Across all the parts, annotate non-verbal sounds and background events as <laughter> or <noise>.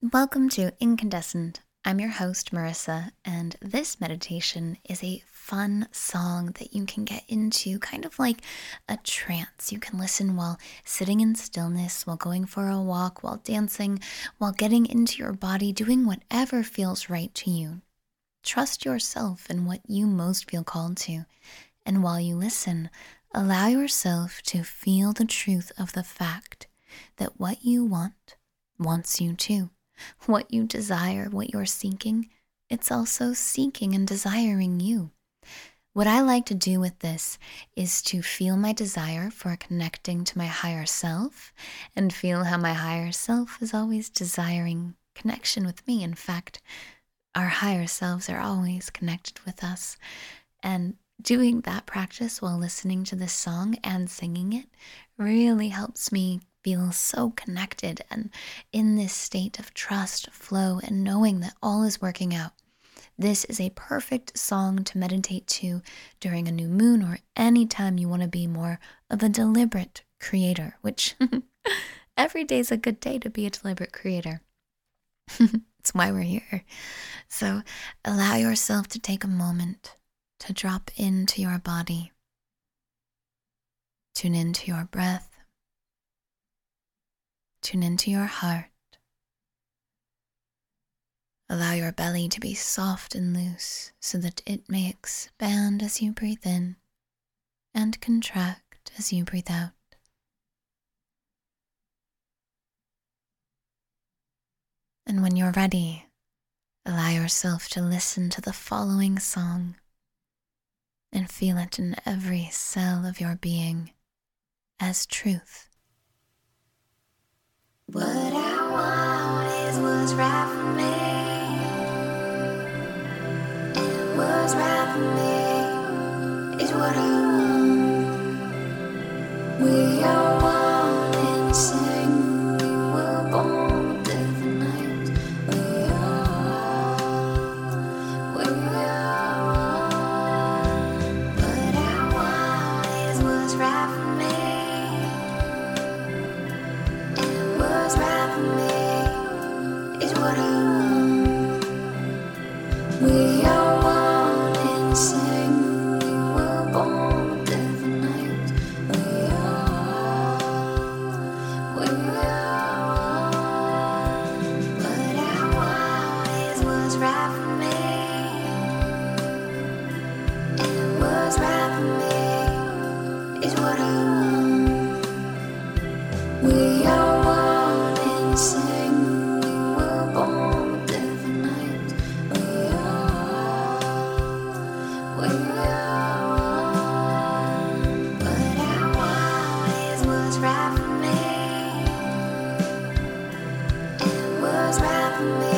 Welcome to Incandescent. I'm your host, Marisa, and this meditation is a fun song that you can get into, kind of like a trance. You can listen while sitting in stillness, while going for a walk, while dancing, while getting into your body, doing whatever feels right to you. Trust yourself in what you most feel called to. And while you listen, allow yourself to feel the truth of the fact that what you want wants you too. What you desire, what you're seeking, it's also seeking and desiring you. What I like to do with this is to feel my desire for connecting to my higher self and feel how my higher self is always desiring connection with me. In fact, our higher selves are always connected with us. And doing that practice while listening to this song and singing it really helps me feel so connected and in this state of trust, flow, and knowing that all is working out. This is a perfect song to meditate to during a new moon or any time you want to be more of a deliberate creator, which <laughs> every day is a good day to be a deliberate creator. <laughs> It's why we're here. So allow yourself to take a moment to drop into your body. Tune into your breath. Tune into your heart. Allow your belly to be soft and loose so that it may expand as you breathe in and contract as you breathe out. And when you're ready, allow yourself to listen to the following song and feel it in every cell of your being as truth. What I want is what's right for me. And what's right for me is what I want. We are me for me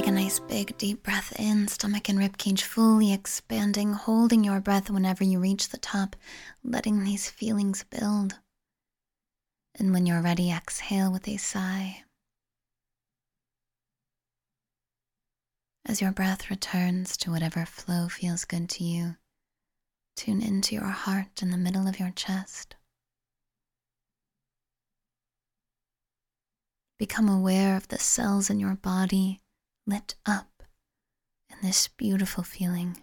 Take a nice big deep breath in, stomach and ribcage fully expanding, holding your breath whenever you reach the top, letting these feelings build. And when you're ready, exhale with a sigh. As your breath returns to whatever flow feels good to you, tune into your heart in the middle of your chest. Become aware of the cells in your body lit up in this beautiful feeling.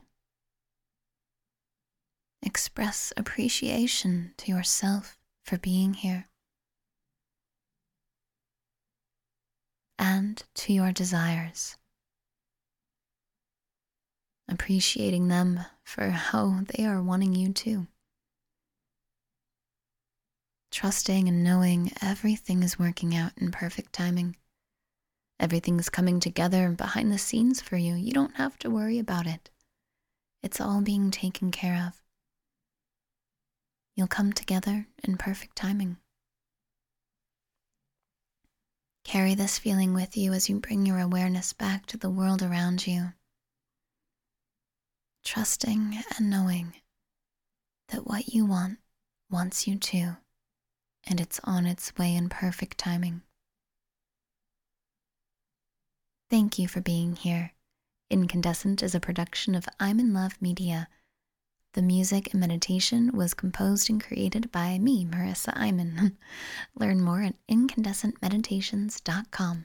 Express appreciation to yourself for being here and to your desires. Appreciating them for how they are wanting you to. Trusting and knowing everything is working out in perfect timing. Everything's coming together behind the scenes for you. You don't have to worry about it. It's all being taken care of. You'll come together in perfect timing. Carry this feeling with you as you bring your awareness back to the world around you. Trusting and knowing that what you want wants you to, and it's on its way in perfect timing. Thank you for being here. Incandescent is a production of I'm in Love Media. The music and meditation was composed and created by me, Marisa Imon. <laughs> Learn more at incandescentmeditations.com.